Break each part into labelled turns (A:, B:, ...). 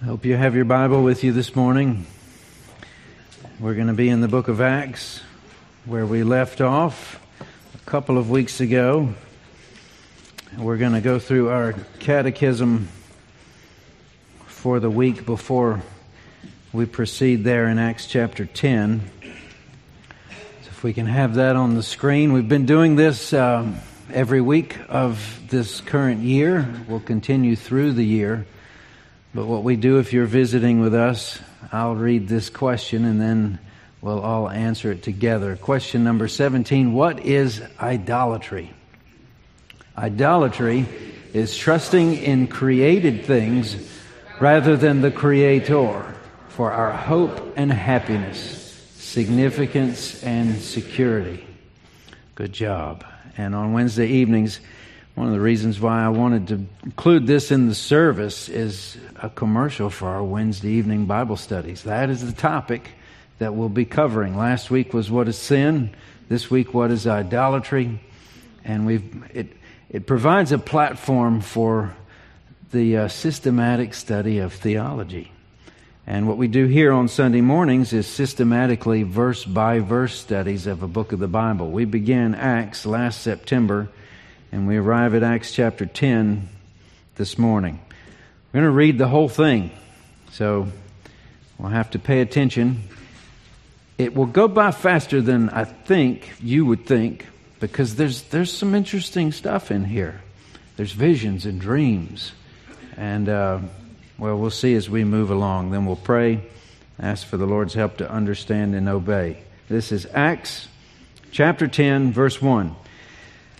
A: I hope you have your Bible with you this morning. We're going to be in the book of Acts, where we left off a couple of weeks ago. We're going to go through our catechism for the week before we proceed there in Acts chapter 10. So if we can have that on the screen. We've been doing this uh, every week of this current year. We'll continue through the year. But what we do if you're visiting with us, I'll read this question and then we'll all answer it together. Question number 17 What is idolatry? Idolatry is trusting in created things rather than the Creator for our hope and happiness, significance and security. Good job. And on Wednesday evenings, one of the reasons why I wanted to include this in the service is a commercial for our Wednesday evening Bible studies. That is the topic that we'll be covering. Last week was what is sin. This week, what is idolatry? And we've it it provides a platform for the uh, systematic study of theology. And what we do here on Sunday mornings is systematically verse by verse studies of a book of the Bible. We began Acts last September and we arrive at Acts chapter 10 this morning. We're going to read the whole thing, so we'll have to pay attention. It will go by faster than I think you would think because there's, there's some interesting stuff in here. There's visions and dreams. And, uh, well, we'll see as we move along. Then we'll pray, ask for the Lord's help to understand and obey. This is Acts chapter 10, verse 1.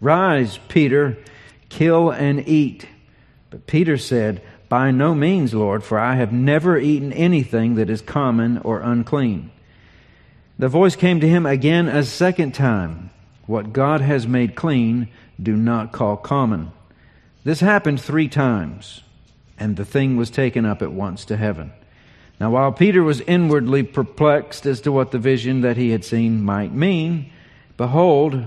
A: Rise, Peter, kill and eat. But Peter said, By no means, Lord, for I have never eaten anything that is common or unclean. The voice came to him again a second time What God has made clean, do not call common. This happened three times, and the thing was taken up at once to heaven. Now, while Peter was inwardly perplexed as to what the vision that he had seen might mean, behold,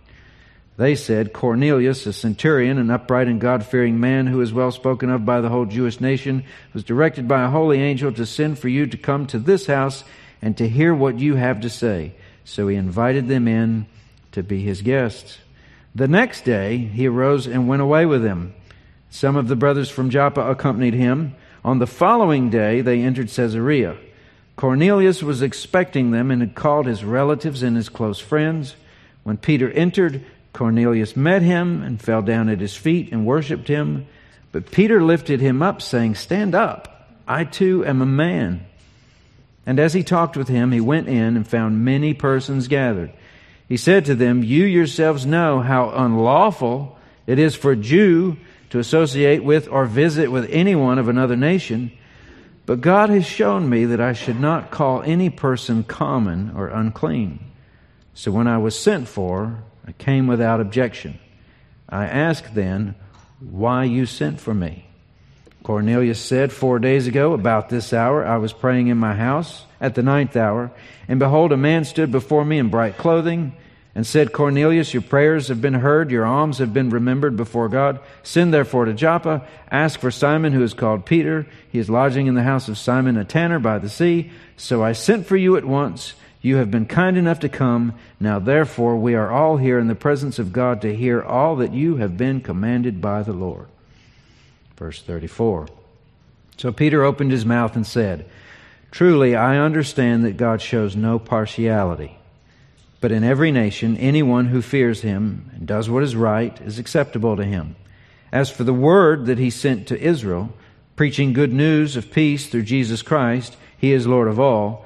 A: They said, Cornelius, a centurion, an upright and God fearing man who is well spoken of by the whole Jewish nation, was directed by a holy angel to send for you to come to this house and to hear what you have to say. So he invited them in to be his guests. The next day he arose and went away with them. Some of the brothers from Joppa accompanied him. On the following day they entered Caesarea. Cornelius was expecting them and had called his relatives and his close friends. When Peter entered, Cornelius met him and fell down at his feet and worshipped him. But Peter lifted him up, saying, Stand up, I too am a man. And as he talked with him, he went in and found many persons gathered. He said to them, You yourselves know how unlawful it is for a Jew to associate with or visit with anyone of another nation. But God has shown me that I should not call any person common or unclean. So when I was sent for, I came without objection. I asked then, Why you sent for me? Cornelius said, Four days ago, about this hour, I was praying in my house at the ninth hour, and behold, a man stood before me in bright clothing and said, Cornelius, your prayers have been heard, your alms have been remembered before God. Send therefore to Joppa, ask for Simon, who is called Peter. He is lodging in the house of Simon, a tanner by the sea. So I sent for you at once. You have been kind enough to come. Now therefore we are all here in the presence of God to hear all that you have been commanded by the Lord. Verse 34. So Peter opened his mouth and said, Truly I understand that God shows no partiality but in every nation, anyone who fears him and does what is right is acceptable to him. As for the word that he sent to Israel, preaching good news of peace through Jesus Christ, he is Lord of all,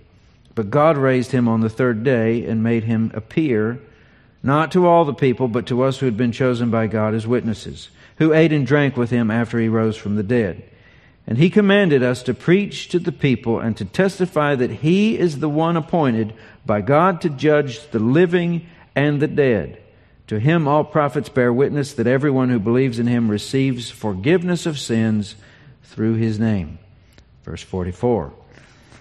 A: But God raised him on the third day and made him appear, not to all the people, but to us who had been chosen by God as witnesses, who ate and drank with him after he rose from the dead. And he commanded us to preach to the people and to testify that he is the one appointed by God to judge the living and the dead. To him all prophets bear witness that everyone who believes in him receives forgiveness of sins through his name. Verse 44.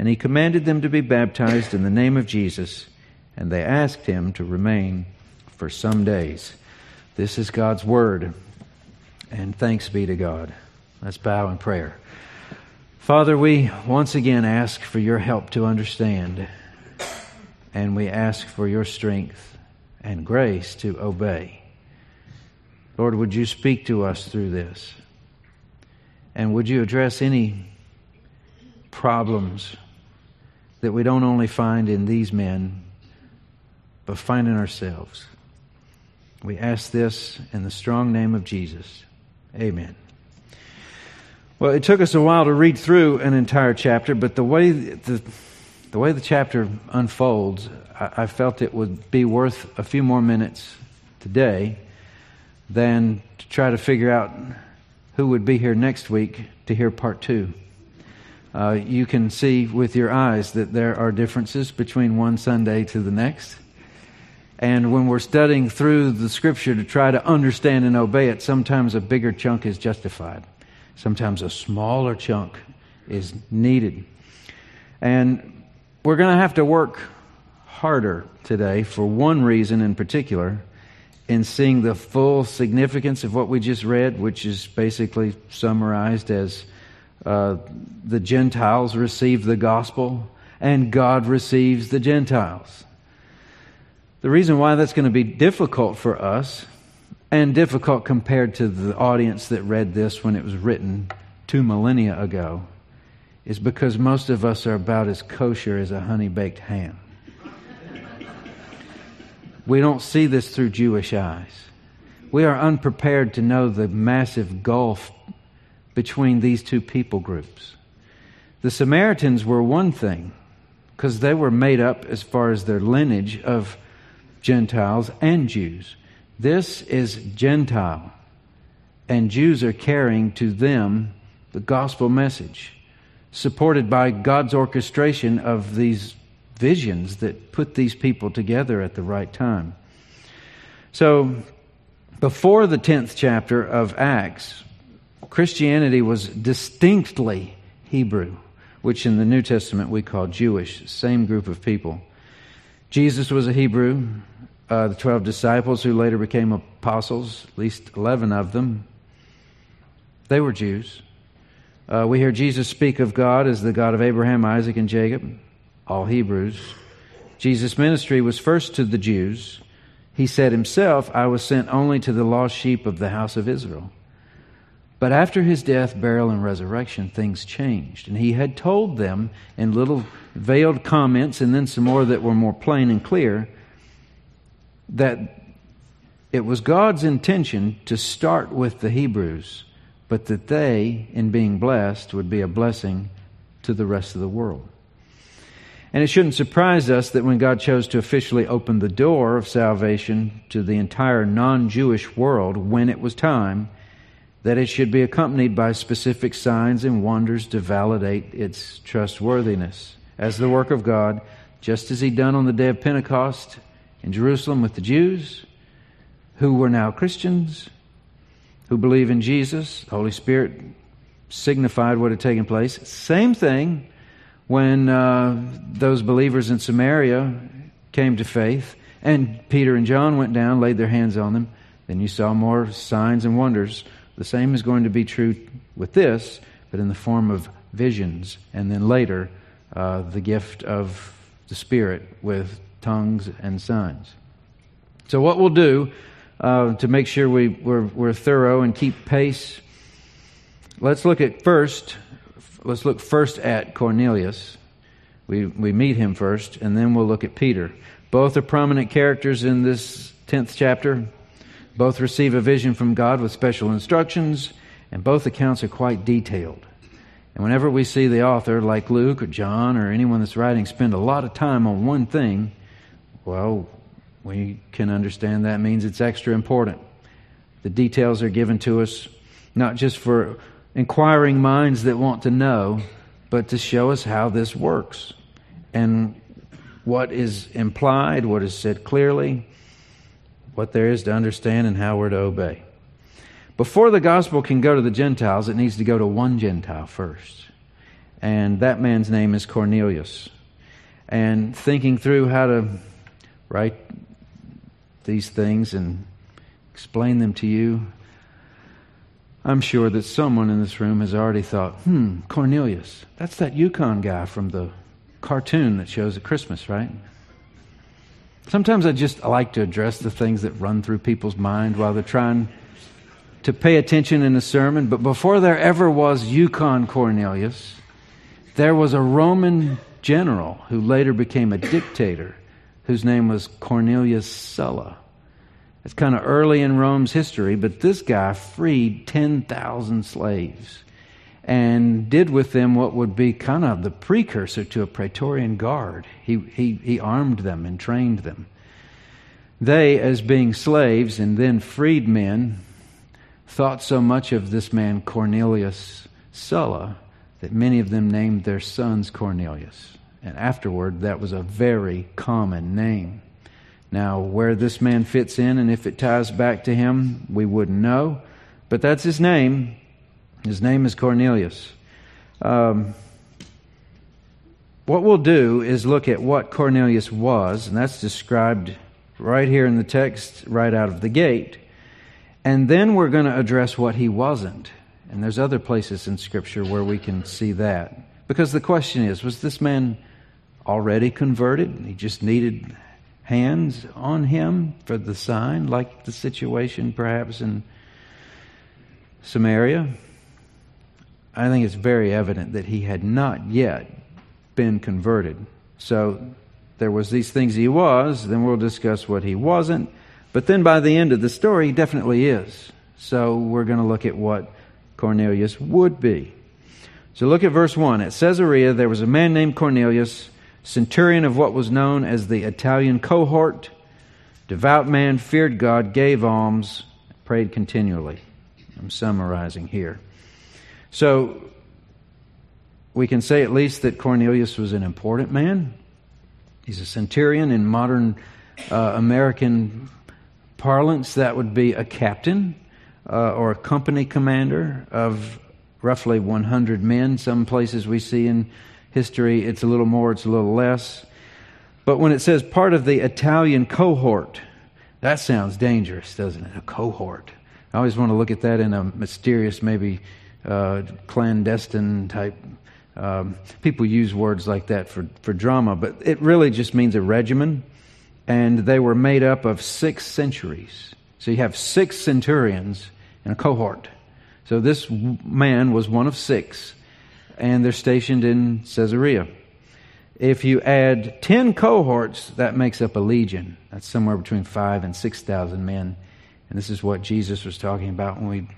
A: And he commanded them to be baptized in the name of Jesus, and they asked him to remain for some days. This is God's word, and thanks be to God. Let's bow in prayer. Father, we once again ask for your help to understand, and we ask for your strength and grace to obey. Lord, would you speak to us through this? And would you address any problems that we don't only find in these men, but find in ourselves? We ask this in the strong name of Jesus. Amen. Well, it took us a while to read through an entire chapter, but the way the, the way the chapter unfolds, I, I felt it would be worth a few more minutes today than to try to figure out who would be here next week to hear part two. Uh, you can see with your eyes that there are differences between one Sunday to the next. And when we're studying through the scripture to try to understand and obey it, sometimes a bigger chunk is justified. Sometimes a smaller chunk is needed. And we're going to have to work harder today for one reason in particular in seeing the full significance of what we just read, which is basically summarized as uh, the Gentiles receive the gospel and God receives the Gentiles. The reason why that's going to be difficult for us and difficult compared to the audience that read this when it was written two millennia ago is because most of us are about as kosher as a honey baked ham. we don't see this through Jewish eyes. We are unprepared to know the massive gulf between these two people groups. The Samaritans were one thing because they were made up, as far as their lineage, of Gentiles and Jews. This is Gentile, and Jews are carrying to them the gospel message, supported by God's orchestration of these visions that put these people together at the right time. So, before the 10th chapter of Acts, Christianity was distinctly Hebrew, which in the New Testament we call Jewish, same group of people. Jesus was a Hebrew. Uh, the 12 disciples who later became apostles, at least 11 of them, they were Jews. Uh, we hear Jesus speak of God as the God of Abraham, Isaac, and Jacob, all Hebrews. Jesus' ministry was first to the Jews. He said himself, I was sent only to the lost sheep of the house of Israel. But after his death, burial, and resurrection, things changed. And he had told them in little veiled comments and then some more that were more plain and clear that it was God's intention to start with the Hebrews but that they, in being blessed, would be a blessing to the rest of the world. And it shouldn't surprise us that when God chose to officially open the door of salvation to the entire non Jewish world when it was time, that it should be accompanied by specific signs and wonders to validate its trustworthiness as the work of God, just as He done on the day of Pentecost in Jerusalem with the Jews, who were now Christians who believe in Jesus. The Holy Spirit signified what had taken place. Same thing when uh, those believers in Samaria came to faith and Peter and John went down, laid their hands on them. Then you saw more signs and wonders. The same is going to be true with this, but in the form of visions, and then later, uh, the gift of the Spirit with tongues and signs. So, what we'll do uh, to make sure we, we're, we're thorough and keep pace. Let's look at first, let's look first at Cornelius. We, we meet him first, and then we'll look at Peter. Both are prominent characters in this 10th chapter. Both receive a vision from God with special instructions, and both accounts are quite detailed. And whenever we see the author, like Luke or John or anyone that's writing, spend a lot of time on one thing, well, we can understand that means it's extra important. The details are given to us not just for inquiring minds that want to know, but to show us how this works and what is implied, what is said clearly, what there is to understand, and how we're to obey. Before the gospel can go to the Gentiles, it needs to go to one Gentile first. And that man's name is Cornelius. And thinking through how to write these things and explain them to you, I'm sure that someone in this room has already thought, hmm, Cornelius, that's that Yukon guy from the cartoon that shows at Christmas, right? Sometimes I just like to address the things that run through people's mind while they're trying to pay attention in a sermon. But before there ever was Yukon Cornelius, there was a Roman general who later became a dictator whose name was Cornelius Sulla. It's kind of early in Rome's history, but this guy freed 10,000 slaves and did with them what would be kind of the precursor to a Praetorian Guard. He, he, he armed them and trained them. They, as being slaves and then freed men, thought so much of this man Cornelius Sulla that many of them named their sons Cornelius. And afterward, that was a very common name. Now, where this man fits in and if it ties back to him, we wouldn't know. But that's his name. His name is Cornelius. Um, what we'll do is look at what Cornelius was, and that's described right here in the text, right out of the gate. And then we're going to address what he wasn't. And there's other places in Scripture where we can see that. Because the question is was this man already converted. He just needed hands on him for the sign, like the situation perhaps in Samaria. I think it's very evident that he had not yet been converted. So there was these things he was, then we'll discuss what he wasn't. But then by the end of the story, he definitely is. So we're going to look at what Cornelius would be. So look at verse 1. At Caesarea, there was a man named Cornelius centurion of what was known as the Italian cohort, devout man, feared God, gave alms, prayed continually. I'm summarizing here. So, we can say at least that Cornelius was an important man. He's a centurion in modern uh, American parlance, that would be a captain. uh, or a company commander of roughly 100 men. Some places we see in history it's a little more, it's a little less. But when it says part of the Italian cohort, that sounds dangerous, doesn't it? A cohort. I always want to look at that in a mysterious, maybe uh, clandestine type. Um, people use words like that for, for drama, but it really just means a regimen, and they were made up of six centuries. So you have six centurions in a cohort. So this man was one of six, and they're stationed in Caesarea. If you add 10 cohorts, that makes up a legion. That's somewhere between five and 6,000 men. And this is what Jesus was talking about when we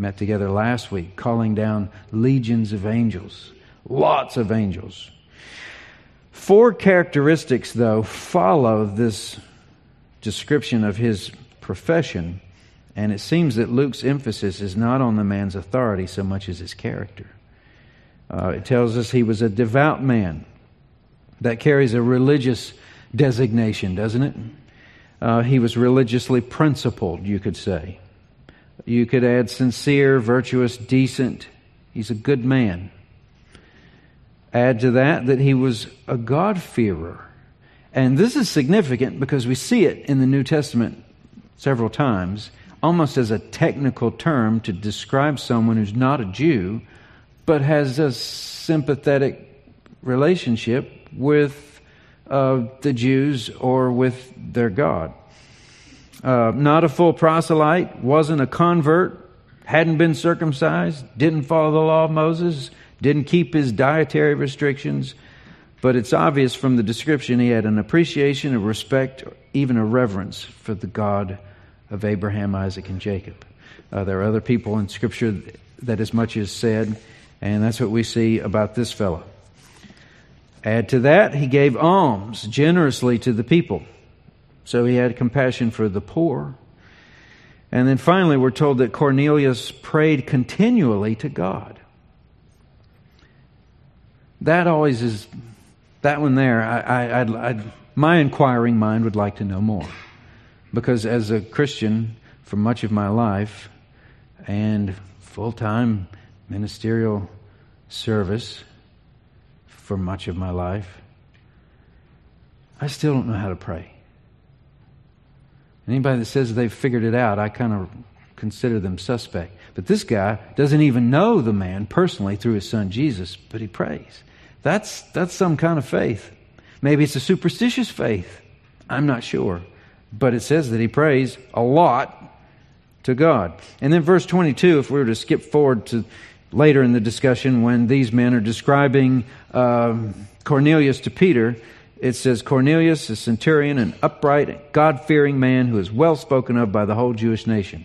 A: met together last week, calling down legions of angels, lots of angels. Four characteristics, though, follow this description of his profession, and it seems that Luke's emphasis is not on the man's authority so much as his character. Uh, it tells us he was a devout man. That carries a religious designation, doesn't it? Uh, he was religiously principled, you could say. You could add sincere, virtuous, decent. He's a good man. Add to that that he was a God-fearer. And this is significant because we see it in the New Testament several times, almost as a technical term to describe someone who's not a Jew, but has a sympathetic relationship with uh, the Jews or with their God. Uh, not a full proselyte, wasn't a convert, hadn't been circumcised, didn't follow the law of Moses, didn't keep his dietary restrictions, but it's obvious from the description he had an appreciation, a respect, even a reverence for the God of Abraham, Isaac, and Jacob. Uh, there are other people in Scripture that as much is said, and that's what we see about this fellow. Add to that, he gave alms generously to the people. So he had compassion for the poor. And then finally, we're told that Cornelius prayed continually to God. That always is, that one there, I, I, I'd, my inquiring mind would like to know more. Because as a Christian for much of my life and full time ministerial service, for much of my life. I still don't know how to pray. Anybody that says they've figured it out, I kind of consider them suspect. But this guy doesn't even know the man personally through his son Jesus, but he prays. That's, that's some kind of faith. Maybe it's a superstitious faith. I'm not sure. But it says that he prays a lot to God. And then verse 22, if we were to skip forward to later in the discussion when these men are describing uh, Cornelius to Peter, it says Cornelius, a centurion, an upright, God fearing man who is well spoken of by the whole Jewish nation.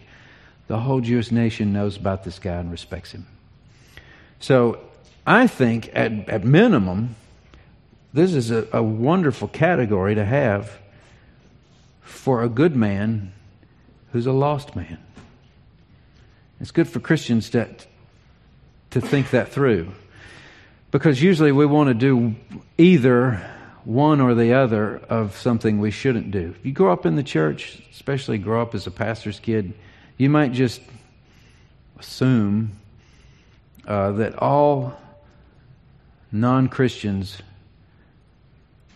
A: The whole Jewish nation knows about this guy and respects him. So I think, at, at minimum, this is a, a wonderful category to have for a good man who's a lost man. It's good for Christians to, to think that through. Because usually we want to do either one or the other of something we shouldn't do. If you grow up in the church, especially grow up as a pastor's kid, you might just assume uh, that all non Christians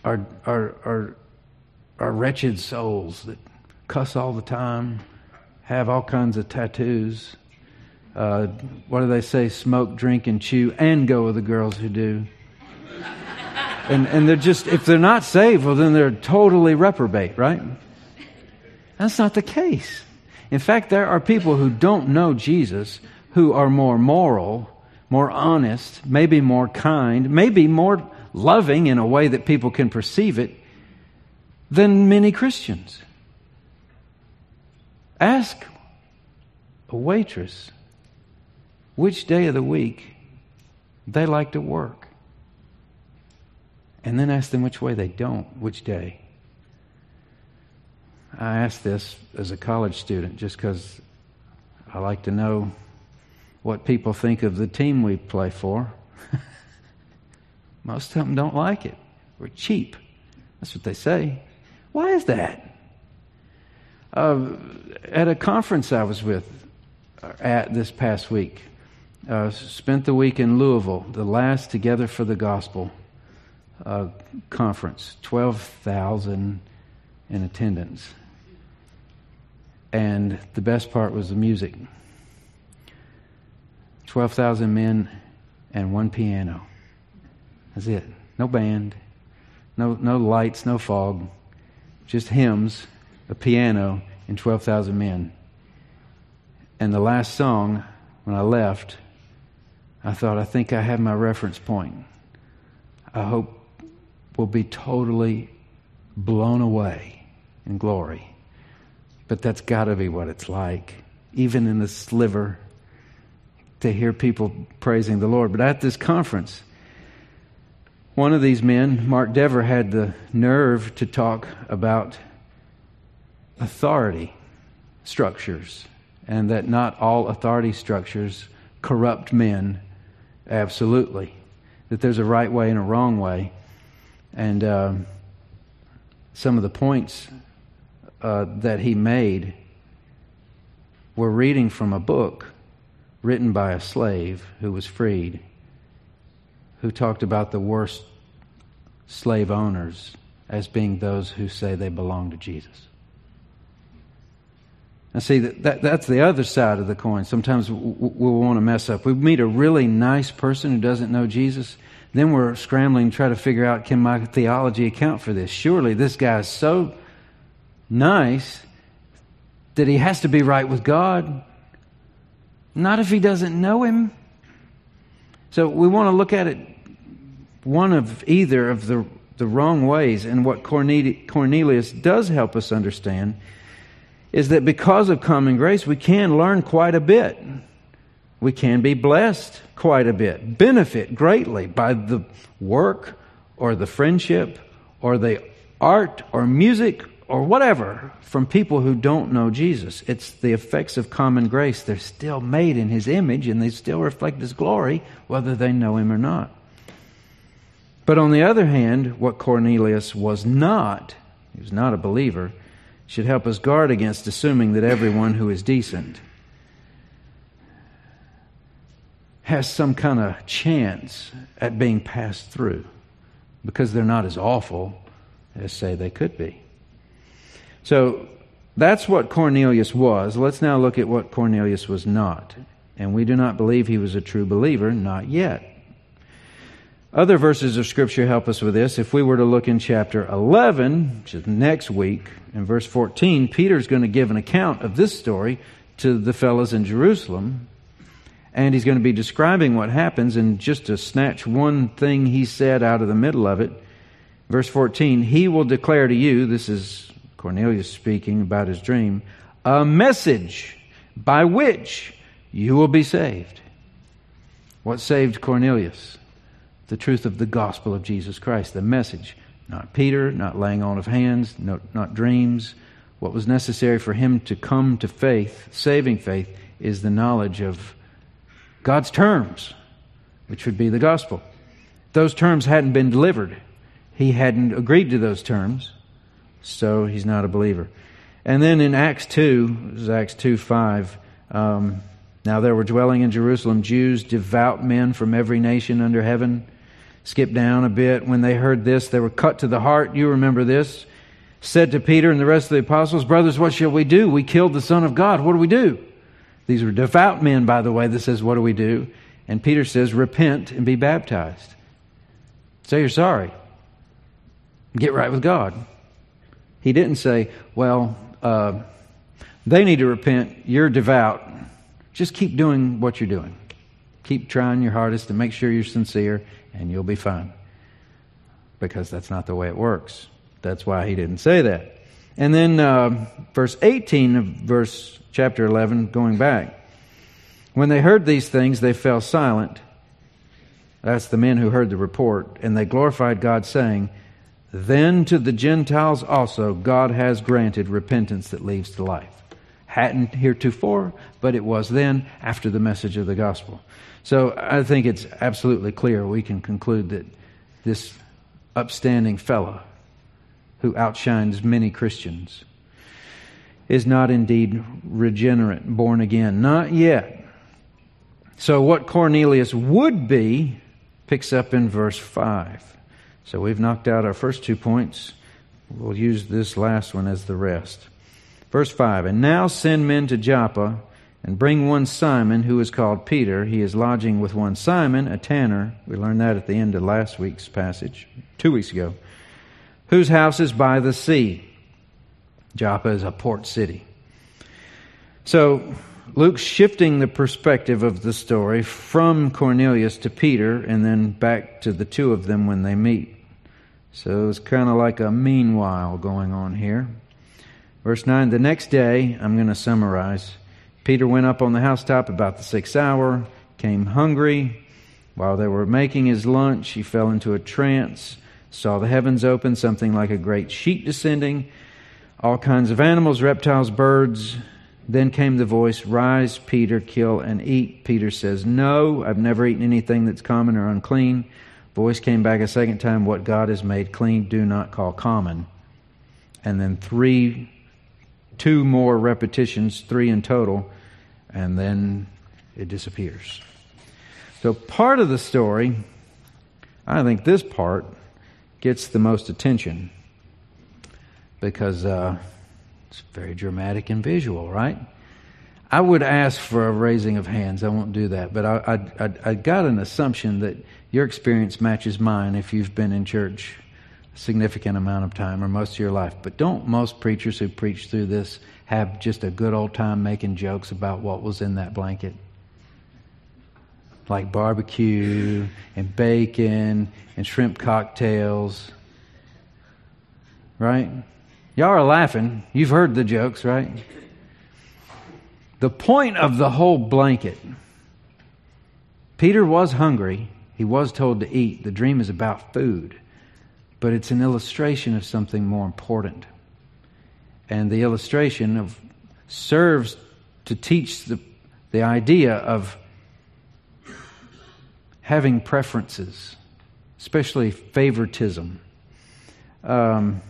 A: are, are, are, are wretched souls that cuss all the time, have all kinds of tattoos, uh, what do they say? Smoke, drink, and chew, and go with the girls who do. And, and they're just, if they're not saved, well, then they're totally reprobate, right? That's not the case. In fact, there are people who don't know Jesus who are more moral, more honest, maybe more kind, maybe more loving in a way that people can perceive it than many Christians. Ask a waitress which day of the week they like to work. And then ask them which way they don't, which day. I asked this as a college student just because I like to know what people think of the team we play for. Most of them don't like it. We're cheap. That's what they say. Why is that? Uh, at a conference I was with at this past week. Uh, spent the week in Louisville, the last Together for the Gospel conference. 12,000 in attendance. And the best part was the music 12,000 men and one piano. That's it. No band, no, no lights, no fog, just hymns, a piano, and 12,000 men. And the last song, when I left, I thought, I think I have my reference point. I hope we'll be totally blown away in glory. But that's got to be what it's like, even in the sliver, to hear people praising the Lord. But at this conference, one of these men, Mark Dever, had the nerve to talk about authority structures and that not all authority structures corrupt men absolutely. That there's a right way and a wrong way. And uh, some of the points uh, that he made were reading from a book written by a slave who was freed, who talked about the worst slave owners as being those who say they belong to Jesus. Now, see, that, that, that's the other side of the coin. Sometimes we'll, we'll want to mess up. We meet a really nice person who doesn't know Jesus. Then we're scrambling to try to figure out can my theology account for this? Surely this guy is so nice that he has to be right with God. Not if he doesn't know him. So we want to look at it one of either of the, the wrong ways. And what Cornelius does help us understand is that because of common grace, we can learn quite a bit. We can be blessed quite a bit, benefit greatly by the work or the friendship or the art or music or whatever from people who don't know Jesus. It's the effects of common grace. They're still made in His image and they still reflect His glory, whether they know Him or not. But on the other hand, what Cornelius was not, he was not a believer, should help us guard against assuming that everyone who is decent has some kind of chance at being passed through because they're not as awful as, say, they could be. So that's what Cornelius was. Let's now look at what Cornelius was not. And we do not believe he was a true believer, not yet. Other verses of Scripture help us with this. If we were to look in chapter 11, which is next week, in verse 14, Peter's going to give an account of this story to the fellows in Jerusalem. And he's going to be describing what happens. And just to snatch one thing he said out of the middle of it, verse 14, he will declare to you, this is Cornelius speaking about his dream, a message by which you will be saved. What saved Cornelius? the truth of the gospel of Jesus Christ, the message. Not Peter, not laying on of hands, no, not dreams. What was necessary for him to come to faith, saving faith, is the knowledge of God's terms, which would be the gospel. Those terms hadn't been delivered. He hadn't agreed to those terms, so he's not a believer. And then in Acts 2, Acts 2 5, um, now there were dwelling in Jerusalem Jews, devout men from every nation under heaven skip down a bit. When they heard this, they were cut to the heart. You remember this. Said to Peter and the rest of the apostles, Brothers, what shall we do? We killed the Son of God. What do we do? These were devout men, by the way, that says, What do we do? And Peter says, Repent and be baptized. Say you're sorry. Get right with God. He didn't say, Well, uh, they need to repent. You're devout. Just keep doing what you're doing. Keep trying your hardest to make sure you're sincere and you'll be fine. Because that's not the way it works. That's why he didn't say that. And then uh, verse 18 of verse chapter 11, going back. When they heard these things, they fell silent. That's the men who heard the report. And they glorified God, saying, Then to the Gentiles also God has granted repentance that leads to life. Hadn't heretofore, but it was then after the message of the gospel. So I think it's absolutely clear we can conclude that this upstanding fellow who outshines many Christians is not indeed regenerate, born again. Not yet. So, what Cornelius would be picks up in verse 5. So, we've knocked out our first two points. We'll use this last one as the rest. Verse 5 And now send men to Joppa and bring one Simon, who is called Peter. He is lodging with one Simon, a tanner. We learned that at the end of last week's passage, two weeks ago, whose house is by the sea. Joppa is a port city. So, Luke's shifting the perspective of the story from Cornelius to Peter and then back to the two of them when they meet. So it's kind of like a meanwhile going on here. Verse 9 The next day, I'm going to summarize. Peter went up on the housetop about the sixth hour, came hungry. While they were making his lunch, he fell into a trance, saw the heavens open, something like a great sheet descending, all kinds of animals, reptiles, birds. Then came the voice, Rise, Peter, kill and eat. Peter says, No, I've never eaten anything that's common or unclean. Voice came back a second time, What God has made clean, do not call common. And then three two more repetitions, three in total, and then it disappears. So, part of the story, I think this part gets the most attention because uh, it's very dramatic and visual, right? I would ask for a raising of hands. I won't do that, but I, I, I, I got an assumption that your experience matches mine if you've been in church a significant amount of time or most of your life. But don't most preachers who preach through this have just a good old time making jokes about what was in that blanket? Like barbecue and bacon and shrimp cocktails. Right? Y'all are laughing. You've heard the jokes, right? The point of the whole blanket Peter was hungry. He was told to eat. The dream is about food but it's an illustration of something more important. And the illustration of serves to teach the, the idea of having preferences, especially favoritism, um,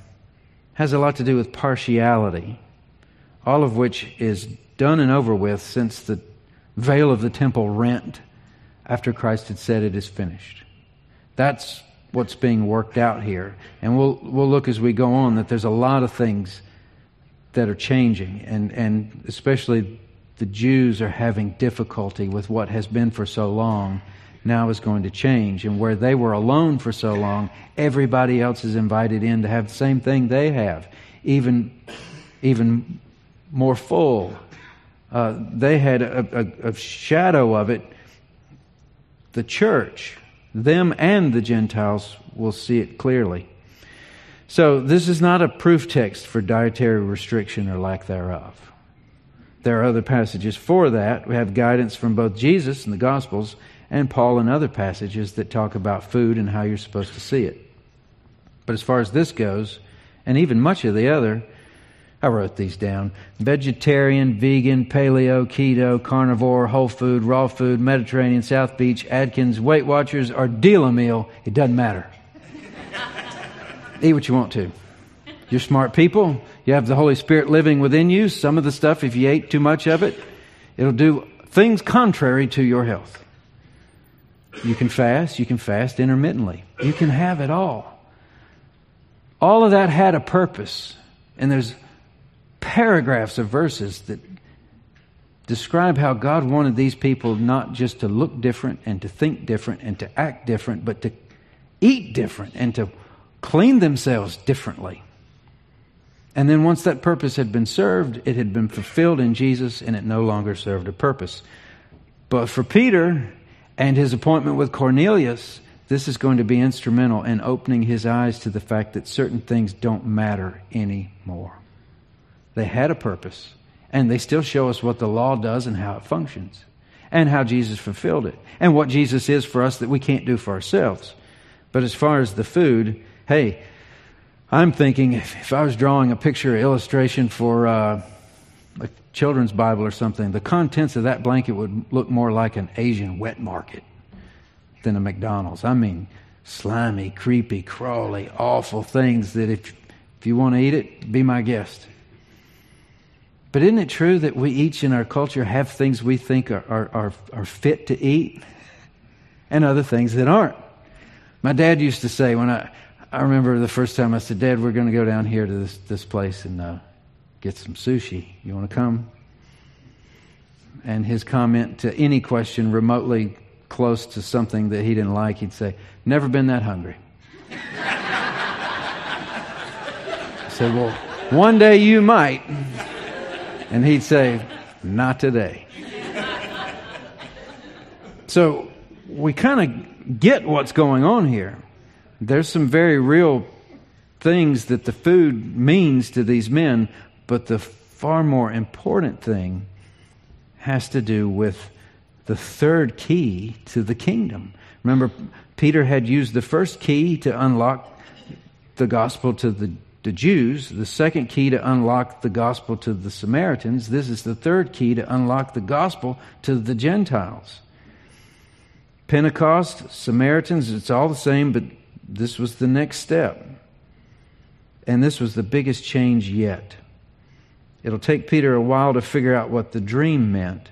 A: has a lot to do with partiality, all of which is done and over with since the veil of the temple rent after Christ had said it is finished. That's what's being worked out here. And we'll, we'll look as we go on that there's a lot of things that are changing, and, and especially the Jews are having difficulty with what has been for so long now is going to change. And where they were alone for so long, everybody else is invited in to have the same thing they have, even, even more full. Uh, they had a, a, a shadow of it, the church them and the Gentiles will see it clearly. So, this is not a proof text for dietary restriction or lack thereof. There are other passages for that. We have guidance from both Jesus and the Gospels and Paul in other passages that talk about food and how you're supposed to see it. But as far as this goes, and even much of the other, I wrote these down. Vegetarian, vegan, paleo, keto, carnivore, whole food, raw food, Mediterranean, South Beach, Atkins, Weight Watchers, or deal a meal. It doesn't matter. Eat what you want to. You're smart people. You have the Holy Spirit living within you. Some of the stuff, if you ate too much of it, it'll do things contrary to your health. You can fast. You can fast intermittently. You can have it all. All of that had a purpose. And there's paragraphs of verses that describe how God wanted these people not just to look different and to think different and to act different, but to eat different and to clean themselves differently. And then once that purpose had been served, it had been fulfilled in Jesus and it no longer served a purpose. But for Peter and his appointment with Cornelius, this is going to be instrumental in opening his eyes to the fact that certain things don't matter anymore. They had a purpose, and they still show us what the law does and how it functions, and how Jesus fulfilled it, and what Jesus is for us that we can't do for ourselves. But as far as the food, hey, I'm thinking if, if I was drawing a picture illustration for uh, children's Bible or something, the contents of that blanket would look more like an Asian wet market than a McDonald's. I mean, slimy, creepy, crawly, awful things that if, if you want to eat it, be my guest. But isn't it true that we each in our culture have things we think are, are, are, are fit to eat and other things that aren't? My dad used to say when I, I remember the first time I said, Dad, we're going to go down here to this, this place and uh, get some sushi. You want to come? And his comment to any question remotely close to something that he didn't like, he'd say, Never been that hungry. I said, Well, one day you might. And he'd say, Not today. So we kind of get what's going on here. There's some very real things that the food means to these men, but the far more important thing has to do with the third key to the kingdom. Remember, Peter had used the first key to unlock the gospel to the to Jews, the second key to unlock the gospel to the Samaritans. This is the third key to unlock the gospel to the Gentiles. Pentecost, Samaritans, it's all the same, but this was the next step. And this was the biggest change yet. It'll take Peter a while to figure out what the dream meant.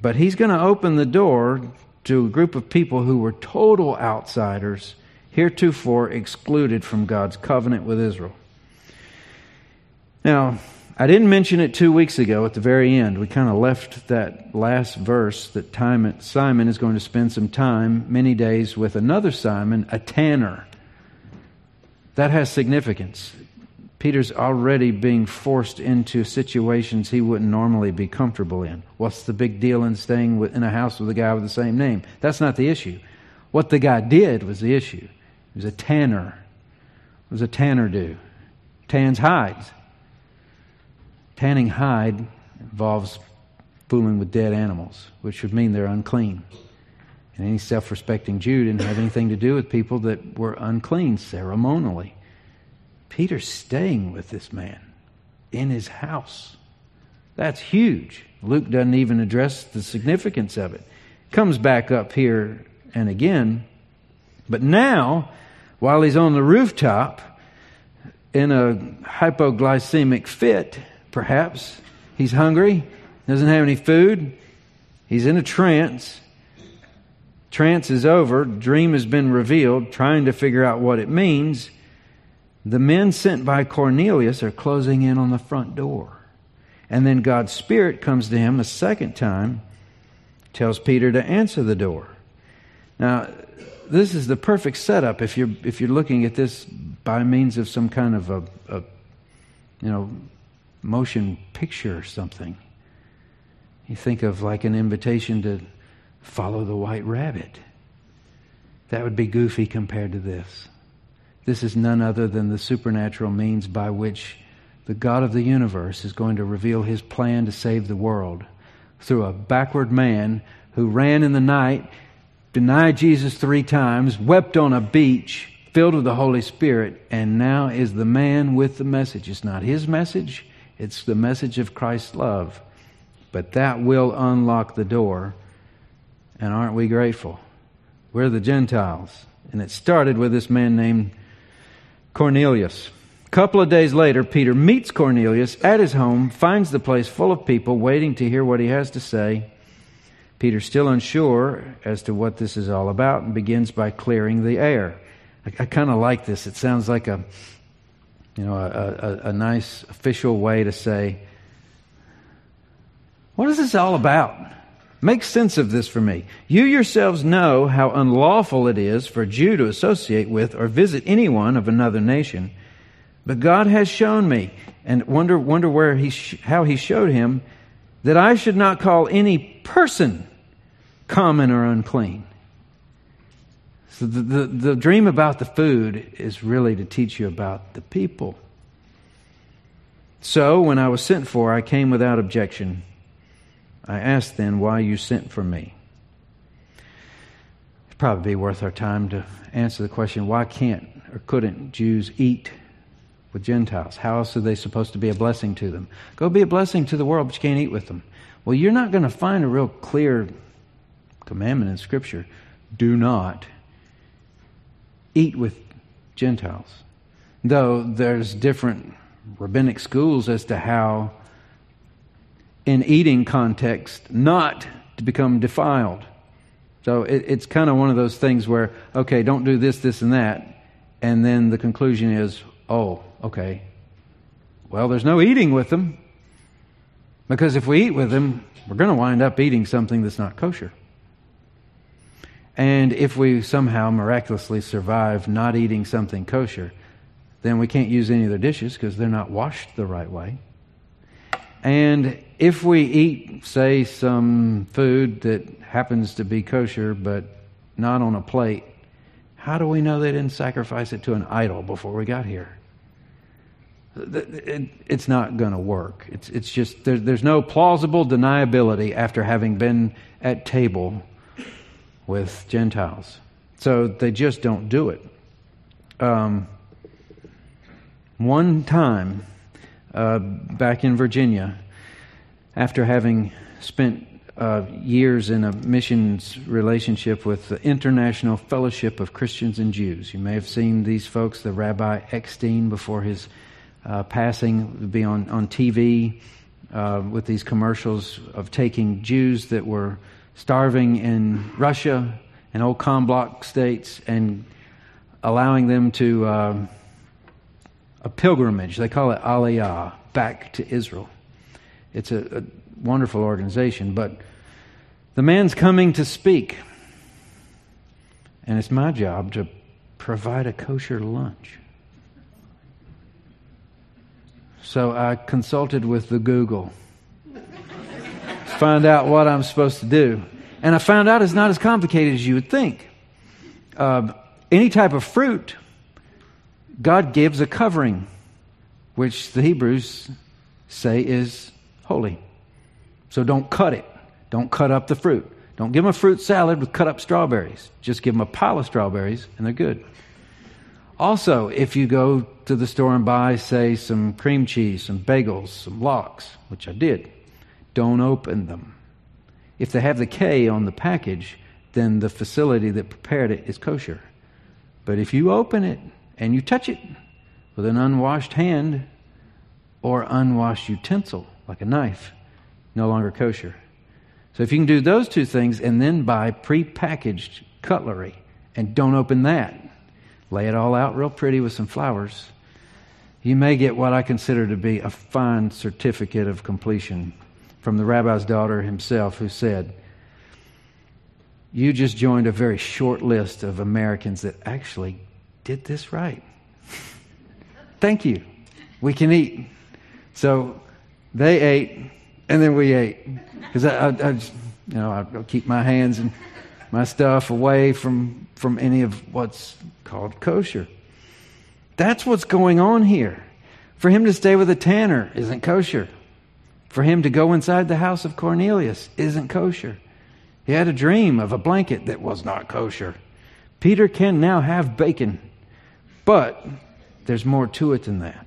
A: But he's going to open the door to a group of people who were total outsiders heretofore excluded from God's covenant with Israel. Now, I didn't mention it two weeks ago at the very end. We kind of left that last verse that Simon is going to spend some time, many days, with another Simon, a tanner. That has significance. Peter's already being forced into situations he wouldn't normally be comfortable in. What's the big deal in staying in a house with a guy with the same name? That's not the issue. What the guy did was the issue. He was a tanner. What does a tanner do? Tans hides. Tanning hide involves fooling with dead animals, which would mean they're unclean. And any self respecting Jew didn't have anything to do with people that were unclean ceremonially. Peter's staying with this man in his house. That's huge. Luke doesn't even address the significance of it. Comes back up here and again. But now while he's on the rooftop in a hypoglycemic fit, perhaps. He's hungry, doesn't have any food, he's in a trance. Trance is over, dream has been revealed, trying to figure out what it means. The men sent by Cornelius are closing in on the front door. And then God's Spirit comes to him a second time, tells Peter to answer the door. Now, this is the perfect setup if you're if you're looking at this by means of some kind of a, a you know motion picture or something. You think of like an invitation to follow the white rabbit. That would be goofy compared to this. This is none other than the supernatural means by which the God of the universe is going to reveal his plan to save the world through a backward man who ran in the night denied Jesus three times, wept on a beach, filled with the Holy Spirit, and now is the man with the message. It's not his message, it's the message of Christ's love. But that will unlock the door. And aren't we grateful? We're the Gentiles. And it started with this man named Cornelius. A couple of days later, Peter meets Cornelius at his home, finds the place full of people waiting to hear what he has to say. Peter's still unsure as to what this is all about and begins by clearing the air. I, I kind of like this. It sounds like a, you know, a, a, a nice official way to say, what is this all about? Make sense of this for me. You yourselves know how unlawful it is for a Jew to associate with or visit anyone of another nation. But God has shown me, and wonder, wonder where he sh- how He showed him, that I should not call any person common or unclean. So the, the, the, dream about the food is really to teach you about the people. So when I was sent for, I came without objection. I asked then why you sent for me. It'd probably be worth our time to answer the question why can't or couldn't Jews eat with Gentiles? How else are they supposed to be a blessing to them? Go be a blessing to the world, but you can't eat with them. Well, you're not going to find a real clear commandment in Scripture do not eat with Gentiles. Though there's different rabbinic schools as to how in eating context not to become defiled. So it, it's kind of one of those things where, okay, don't do this, this, and that. And then the conclusion is, oh, okay. Well, there's no eating with them. Because if we eat with them, we're going to wind up eating something that's not kosher. And if we somehow miraculously survive not eating something kosher, then we can't use any of their dishes because they're not washed the right way. And if we eat, say, some food that happens to be kosher but not on a plate, how do we know they didn't sacrifice it to an idol before we got here? It's not going to work. It's, it's just, there, there's no plausible deniability after having been at table with Gentiles. So they just don't do it. Um, one time, uh, back in Virginia, after having spent uh, years in a missions relationship with the International Fellowship of Christians and Jews. You may have seen these folks, the Rabbi Eckstein, before his uh, passing, be on, on TV uh, with these commercials of taking Jews that were starving in Russia and old bloc states and allowing them to uh, a pilgrimage. They call it Aliyah back to Israel. It's a, a wonderful organization, but the man's coming to speak. And it's my job to provide a kosher lunch. So I consulted with the Google to find out what I'm supposed to do. And I found out it's not as complicated as you would think. Uh, any type of fruit, God gives a covering, which the Hebrews say is holy. So don't cut it. Don't cut up the fruit. Don't give them a fruit salad with cut up strawberries. Just give them a pile of strawberries and they're good. Also, if you go to the store and buy, say, some cream cheese, some bagels, some lox, which I did, don't open them. If they have the K on the package, then the facility that prepared it is kosher. But if you open it and you touch it with an unwashed hand or unwashed utensil, like a knife, no longer kosher. So if you can do those two things and then buy pre-packaged cutlery and don't open that, lay it all out real pretty with some flowers, you may get what I consider to be a fine certificate of completion from the rabbi's daughter himself, who said, You just joined a very short list of Americans that actually did this right. Thank you. We can eat. So they ate, and then we ate. Because I, I, I just, you know, I keep my hands and my stuff away from, from any of what's called kosher. That's what's going on here. For him to stay with a tanner isn't kosher. For him to go inside the house of Cornelius isn't kosher. He had a dream of a blanket that was not kosher. Peter can now have bacon, but there's more to it than that.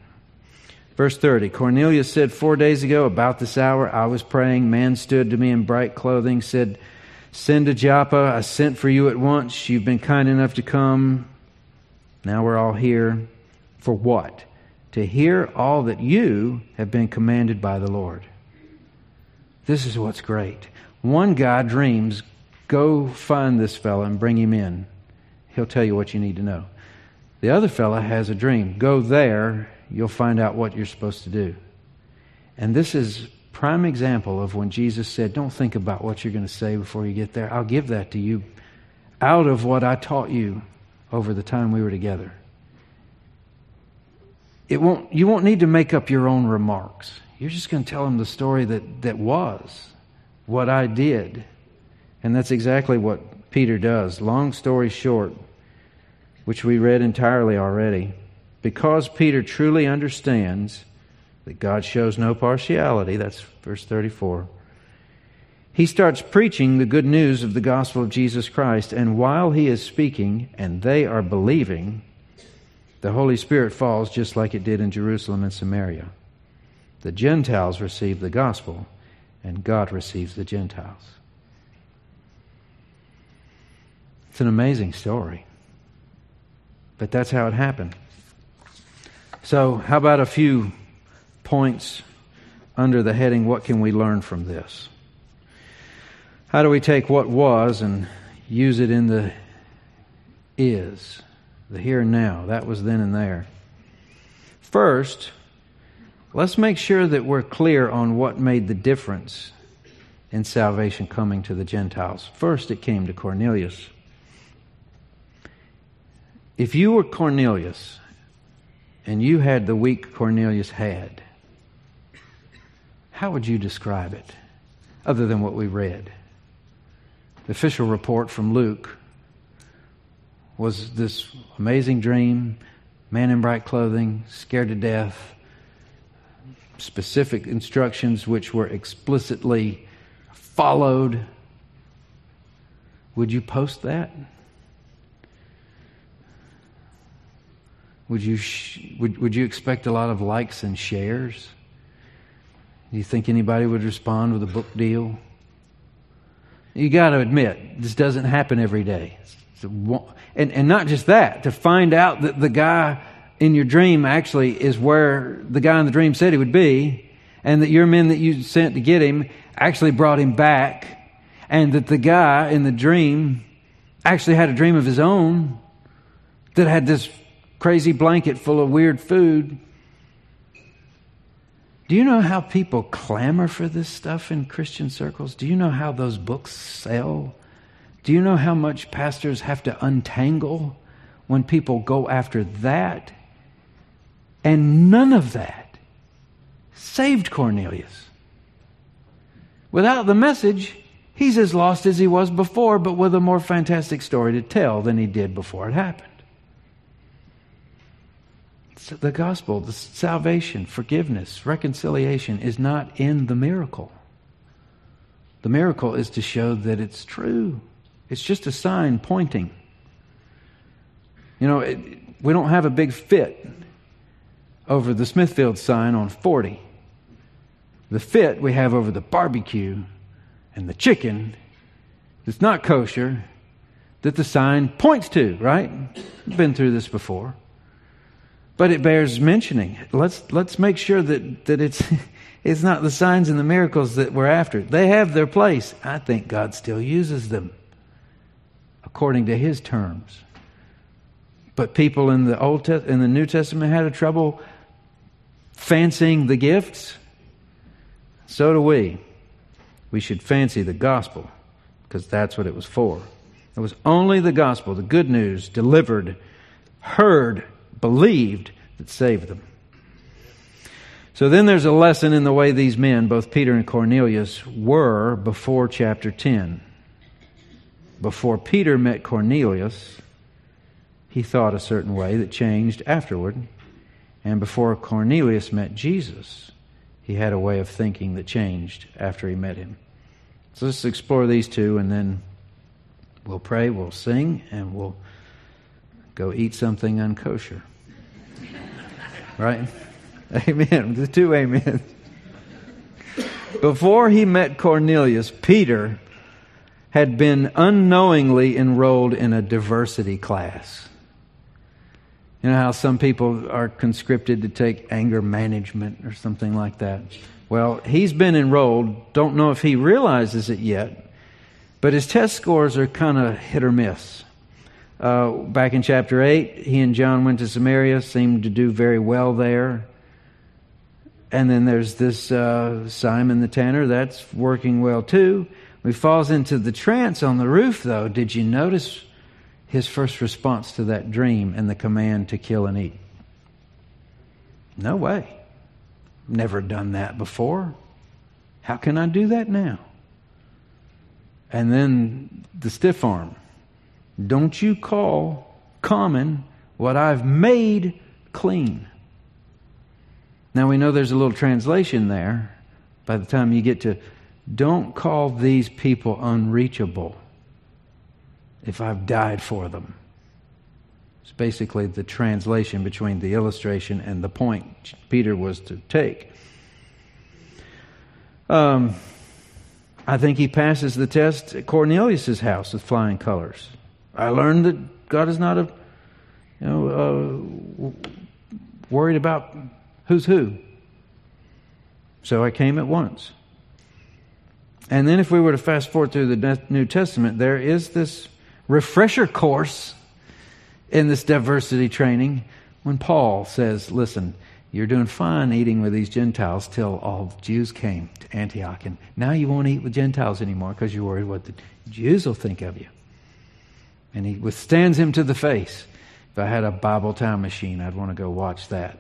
A: Verse 30 Cornelius said, Four days ago, about this hour, I was praying. Man stood to me in bright clothing, said, Send to Joppa. I sent for you at once. You've been kind enough to come. Now we're all here. For what? To hear all that you have been commanded by the Lord. This is what's great. One guy dreams, go find this fellow and bring him in. He'll tell you what you need to know. The other fellow has a dream. Go there, you'll find out what you're supposed to do. And this is prime example of when Jesus said, Don't think about what you're going to say before you get there. I'll give that to you out of what I taught you over the time we were together. It won't, you won't need to make up your own remarks. You're just going to tell them the story that, that was, what I did. And that's exactly what Peter does. Long story short, which we read entirely already, because Peter truly understands that God shows no partiality, that's verse 34, he starts preaching the good news of the gospel of Jesus Christ. And while he is speaking and they are believing, the Holy Spirit falls just like it did in Jerusalem and Samaria. The Gentiles receive the gospel, and God receives the Gentiles. It's an amazing story. But that's how it happened. So, how about a few points under the heading, What Can We Learn from This? How do we take what was and use it in the is, the here and now? That was then and there. First, let's make sure that we're clear on what made the difference in salvation coming to the Gentiles. First, it came to Cornelius. If you were Cornelius and you had the week Cornelius had, how would you describe it other than what we read? The official report from Luke was this amazing dream, man in bright clothing, scared to death, specific instructions which were explicitly followed. Would you post that? Would you, sh- would, would you expect a lot of likes and shares? Do you think anybody would respond with a book deal? You got to admit, this doesn't happen every day. And, and not just that, to find out that the guy in your dream actually is where the guy in the dream said he would be, and that your men that you sent to get him actually brought him back, and that the guy in the dream actually had a dream of his own that had this crazy blanket full of weird food. Do you know how people clamor for this stuff in Christian circles? Do you know how those books sell? Do you know how much pastors have to untangle when people go after that? And none of that saved Cornelius. Without the message, he's as lost as he was before, but with a more fantastic story to tell than he did before it happened. The gospel, the salvation, forgiveness, reconciliation is not in the miracle. The miracle is to show that it's true. It's just a sign pointing. You know, it, we don't have a big fit over the Smithfield sign on 40 the fit we have over the barbecue and the chicken that's not kosher that the sign points to, right? Been through this before. But it bears mentioning. Let's let's make sure that, that it's it's not the signs and the miracles that we're after. They have their place. I think God still uses them according to his terms. But people in the Old Te- in the New Testament had a trouble fancying the gifts so do we. We should fancy the gospel because that's what it was for. It was only the gospel, the good news, delivered, heard, believed, that saved them. So then there's a lesson in the way these men, both Peter and Cornelius, were before chapter 10. Before Peter met Cornelius, he thought a certain way that changed afterward. And before Cornelius met Jesus, he had a way of thinking that changed after he met him. So let's explore these two, and then we'll pray, we'll sing, and we'll go eat something unkosher. right? Amen. The two amen. Before he met Cornelius, Peter had been unknowingly enrolled in a diversity class. You know how some people are conscripted to take anger management or something like that? Well, he's been enrolled. Don't know if he realizes it yet, but his test scores are kind of hit or miss. Uh, back in chapter 8, he and John went to Samaria, seemed to do very well there. And then there's this uh, Simon the tanner, that's working well too. He falls into the trance on the roof, though. Did you notice his first response to that dream and the command to kill and eat? No way. Never done that before. How can I do that now? And then the stiff arm. Don't you call common what I've made clean. Now we know there's a little translation there by the time you get to don't call these people unreachable if I've died for them. It's basically the translation between the illustration and the point Peter was to take. Um, I think he passes the test at Cornelius' house with flying colors. I learned that God is not a, you know, uh, worried about who's who. So I came at once. And then, if we were to fast forward through the New Testament, there is this refresher course in this diversity training when Paul says, Listen, you're doing fine eating with these Gentiles till all the Jews came to Antioch. And now you won't eat with Gentiles anymore because you're worried what the Jews will think of you. And he withstands him to the face. If I had a Bible time machine, I'd want to go watch that.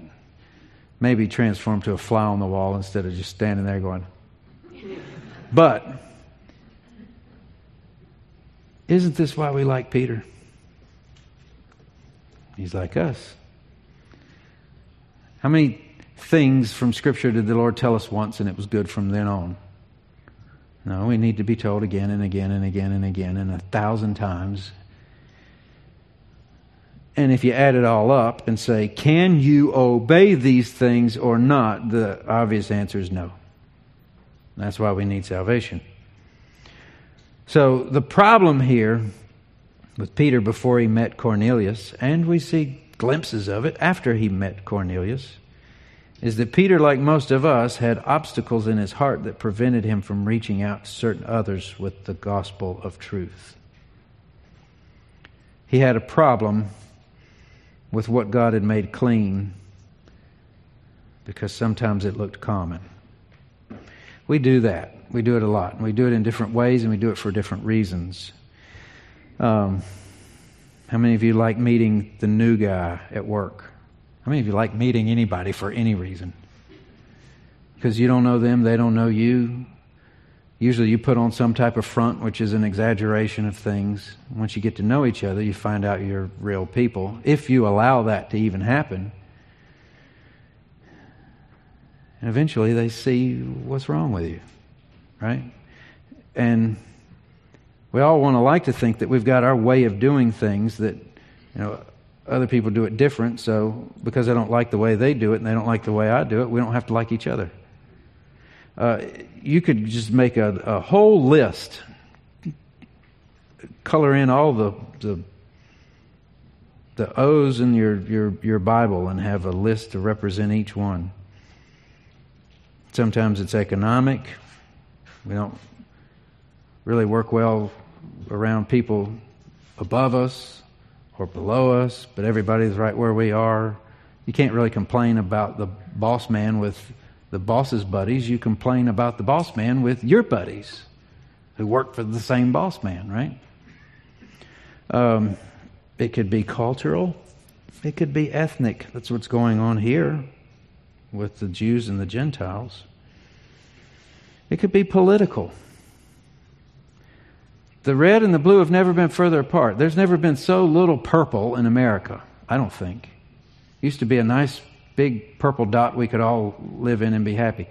A: Maybe transform to a fly on the wall instead of just standing there going. But isn't this why we like Peter? He's like us. How many things from Scripture did the Lord tell us once and it was good from then on? No, we need to be told again and again and again and again and a thousand times. And if you add it all up and say, can you obey these things or not? The obvious answer is no. That's why we need salvation. So the problem here with Peter before he met Cornelius, and we see glimpses of it after he met Cornelius, is that Peter, like most of us, had obstacles in his heart that prevented him from reaching out to certain others with the gospel of truth. He had a problem with what God had made clean because sometimes it looked common. We do that. We do it a lot. And we do it in different ways and we do it for different reasons. Um, how many of you like meeting the new guy at work? How many of you like meeting anybody for any reason? Because you don't know them, they don't know you. Usually you put on some type of front, which is an exaggeration of things. Once you get to know each other, you find out you're real people. If you allow that to even happen, and eventually they see what's wrong with you, right? And we all want to like to think that we've got our way of doing things that, you know, other people do it different. So because I don't like the way they do it and they don't like the way I do it, we don't have to like each other. Uh, you could just make a, a whole list, color in all the, the the O's in your, your, your Bible and have a list to represent each one. Sometimes it's economic. We don't really work well around people above us or below us, but everybody's right where we are. You can't really complain about the boss man with the boss's buddies, you complain about the boss man with your buddies who work for the same boss man, right? Um, it could be cultural, it could be ethnic. That's what's going on here with the Jews and the Gentiles. It could be political. The red and the blue have never been further apart. There's never been so little purple in America, I don't think. Used to be a nice big purple dot we could all live in and be happy.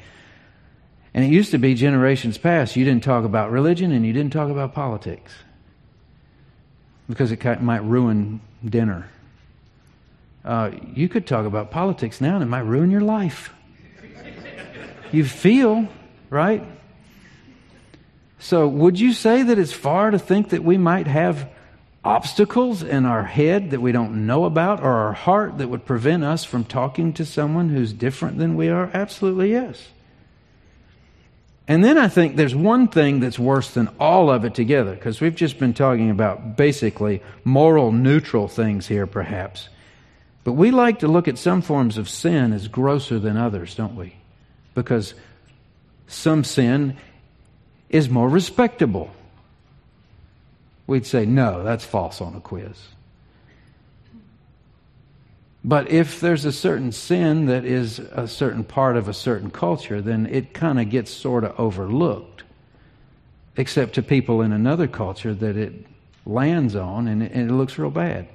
A: And it used to be generations past, you didn't talk about religion and you didn't talk about politics because it might ruin dinner. Uh, you could talk about politics now and it might ruin your life. you feel, right? So, would you say that it's far to think that we might have obstacles in our head that we don't know about or our heart that would prevent us from talking to someone who's different than we are? Absolutely, yes. And then I think there's one thing that's worse than all of it together, because we've just been talking about basically moral neutral things here, perhaps. But we like to look at some forms of sin as grosser than others, don't we? Because some sin is more respectable we'd say, no, that's false on a quiz. But if there's a certain sin that is a certain part of a certain culture, then it kind of gets sort of overlooked, except to people in another culture that it lands on and it, looks real bad.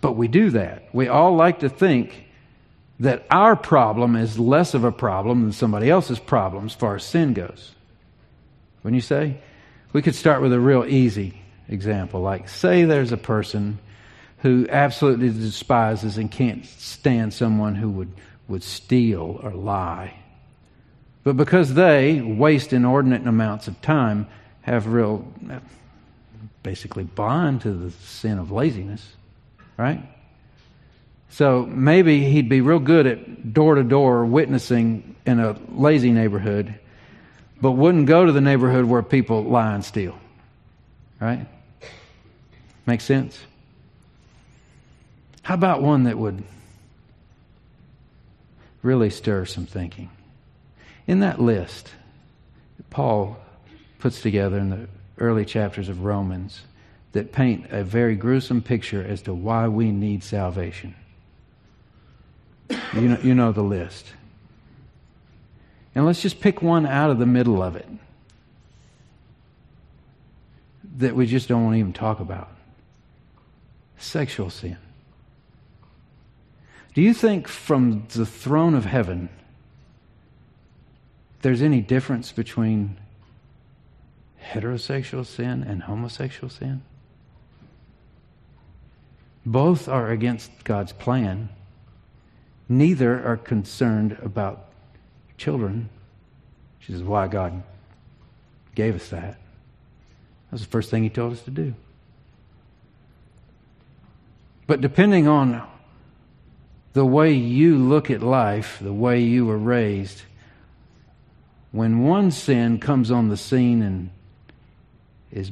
A: But we do that. We all like to think that our problem is less of a problem than somebody else's problem as far as sin goes. Wouldn't you say? We could start with a real easy example. Like, say there's a person who absolutely despises and can't stand someone who would, would steal or lie. But because they waste inordinate amounts of time, have real, basically, bond to the sin of laziness, right? So maybe he'd be real good at door to door witnessing in a lazy neighborhood, but wouldn't go to the neighborhood where people lie and steal. Right? Make sense? How about one that would really stir some thinking? In that list, Paul puts together in the early chapters of Romans that paint a very gruesome picture as to why we need salvation. You know, you know the list. And let's just pick one out of the middle of it that we just don't want to even talk about sexual sin. Do you think from the throne of heaven there's any difference between heterosexual sin and homosexual sin? Both are against God's plan. Neither are concerned about children, which is why God gave us that. That's the first thing He told us to do. But depending on the way you look at life, the way you were raised, when one sin comes on the scene and is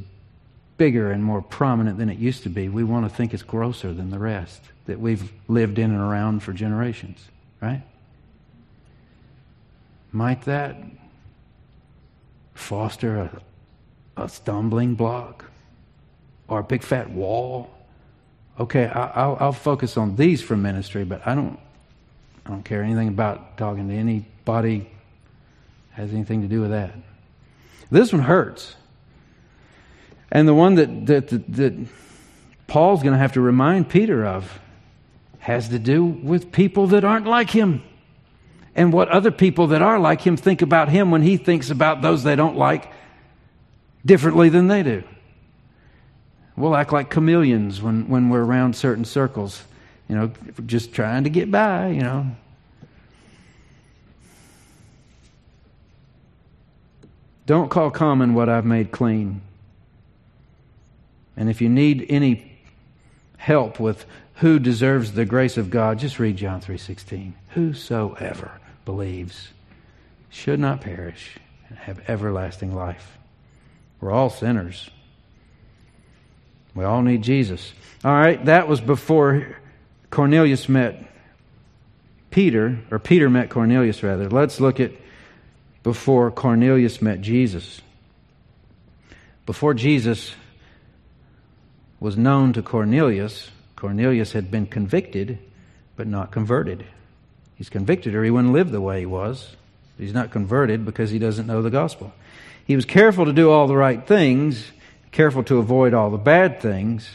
A: bigger and more prominent than it used to be, we want to think it's grosser than the rest that we've lived in and around for generations, right? Might that foster a, a stumbling block or a big fat wall? Okay, I, will I'll focus on these for ministry, but I don't, I don't care anything about talking to anybody has anything to do with that. This one hurts. And the one that, that, that, that Paul's going to have to remind Peter of has to do with people that aren't like him and what other people that are like him think about him when he thinks about those they don't like differently than they do. We'll act like chameleons when, when we're around certain circles, you know, just trying to get by, you know. Don't call common what I've made clean. And if you need any help with who deserves the grace of God, just read John 3:16. Whosoever believes should not perish and have everlasting life. We're all sinners. We all need Jesus. All right, that was before Cornelius met Peter, or Peter met Cornelius rather. Let's look at before Cornelius met Jesus. Before Jesus was known to Cornelius, Cornelius had been convicted but not converted. He's convicted or he wouldn't live the way he was. He's not converted because he doesn't know the gospel. He was careful to do all the right things, careful to avoid all the bad things.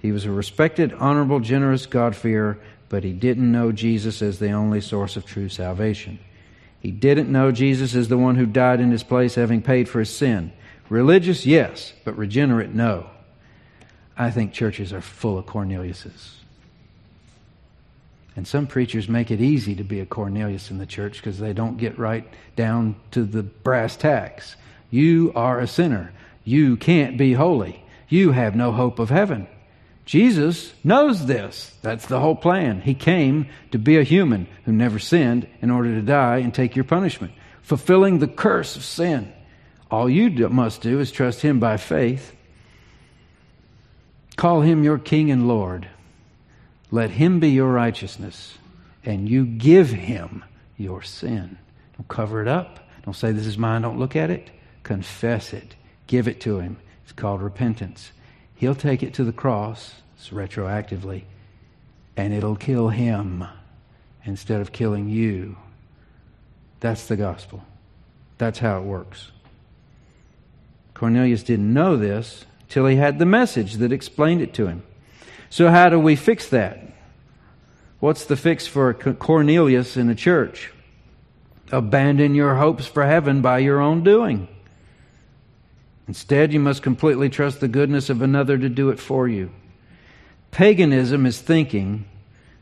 A: He was a respected, honorable, generous God-fearer, but he didn't know Jesus as the only source of true salvation. He didn't know Jesus as the one who died in his place, having paid for his sin. Religious, yes, but regenerate, no. I think churches are full of Corneliuses. And some preachers make it easy to be a Cornelius in the church because they don't get right down to the brass tacks. You are a sinner. You can't be holy. You have no hope of heaven. Jesus knows this. That's the whole plan. He came to be a human who never sinned in order to die and take your punishment, fulfilling the curse of sin. All you must do is trust Him by faith. Call Him your King and Lord. Let Him be your righteousness, and you give Him your sin. Don't cover it up. Don't say, This is mine, don't look at it. Confess it. Give it to Him. It's called repentance. He'll take it to the cross, it's retroactively, and it'll kill him instead of killing you. That's the gospel. That's how it works. Cornelius didn't know this till he had the message that explained it to him. So, how do we fix that? What's the fix for Cornelius in the church? Abandon your hopes for heaven by your own doing. Instead, you must completely trust the goodness of another to do it for you. Paganism is thinking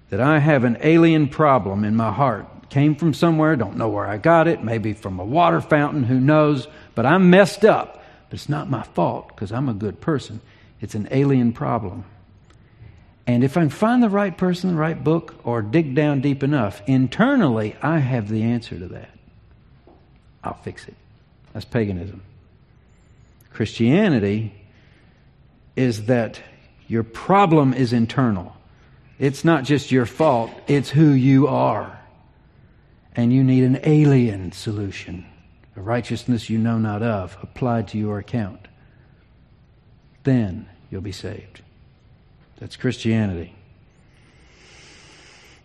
A: that I have an alien problem in my heart. Came from somewhere, don't know where I got it, maybe from a water fountain, who knows, but I'm messed up. But it's not my fault because I'm a good person. It's an alien problem. And if I can find the right person, the right book, or dig down deep enough, internally, I have the answer to that. I'll fix it. That's paganism. Christianity is that your problem is internal. It's not just your fault, it's who you are. And you need an alien solution, a righteousness you know not of, applied to your account. Then you'll be saved. That's Christianity.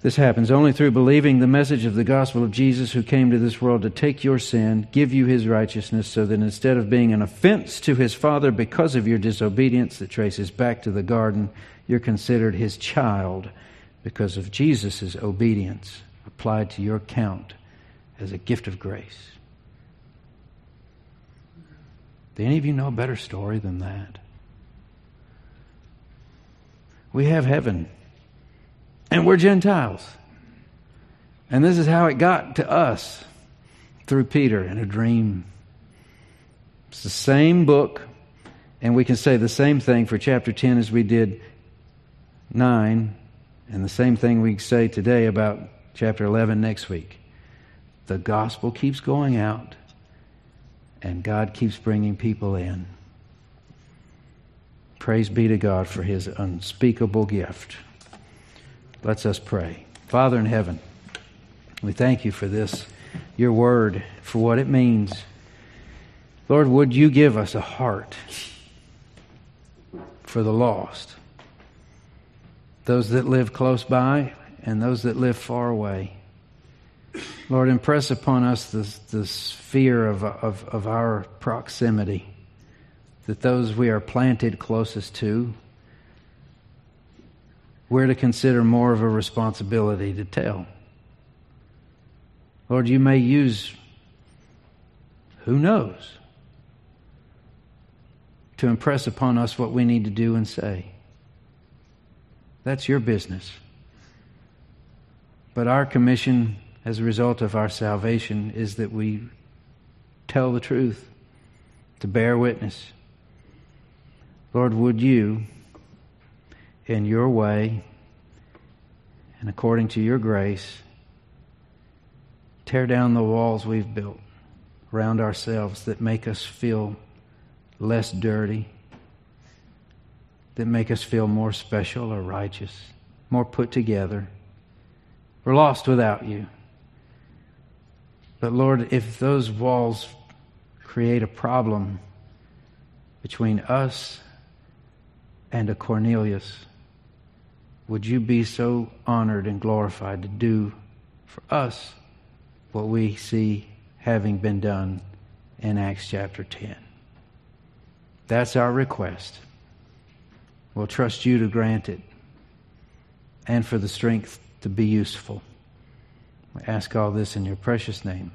A: This happens only through believing the message of the gospel of Jesus who came to this world to take your sin, give you his righteousness, so that instead of being an offense to his Father because of your disobedience that traces back to the garden, you're considered his child because of Jesus' obedience applied to your account as a gift of grace. Do any of you know a better story than that? We have heaven and we're Gentiles. And this is how it got to us through Peter in a dream. It's the same book, and we can say the same thing for chapter 10 as we did 9, and the same thing we say today about chapter 11 next week. The gospel keeps going out, and God keeps bringing people in. Praise be to God for his unspeakable gift. Let's us pray. Father in heaven, we thank you for this, your word, for what it means. Lord, would you give us a heart for the lost, those that live close by and those that live far away. Lord, impress upon us this, this fear of, of, of our proximity, that those we are planted closest to we're to consider more of a responsibility to tell. Lord, you may use, who knows, to impress upon us what we need to do and say. That's your business. But our commission as a result of our salvation is that we tell the truth, to bear witness. Lord, would you in your way and according to your grace, tear down the walls we've built around ourselves that make us feel less dirty, that make us feel more special or righteous, more put together. We're lost without you. But Lord, if those walls create a problem between us and a Cornelius, would you be so honored and glorified to do for us what we see having been done in Acts chapter 10? That's our request. We'll trust you to grant it and for the strength to be useful. We ask all this in your precious name.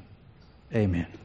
A: Amen.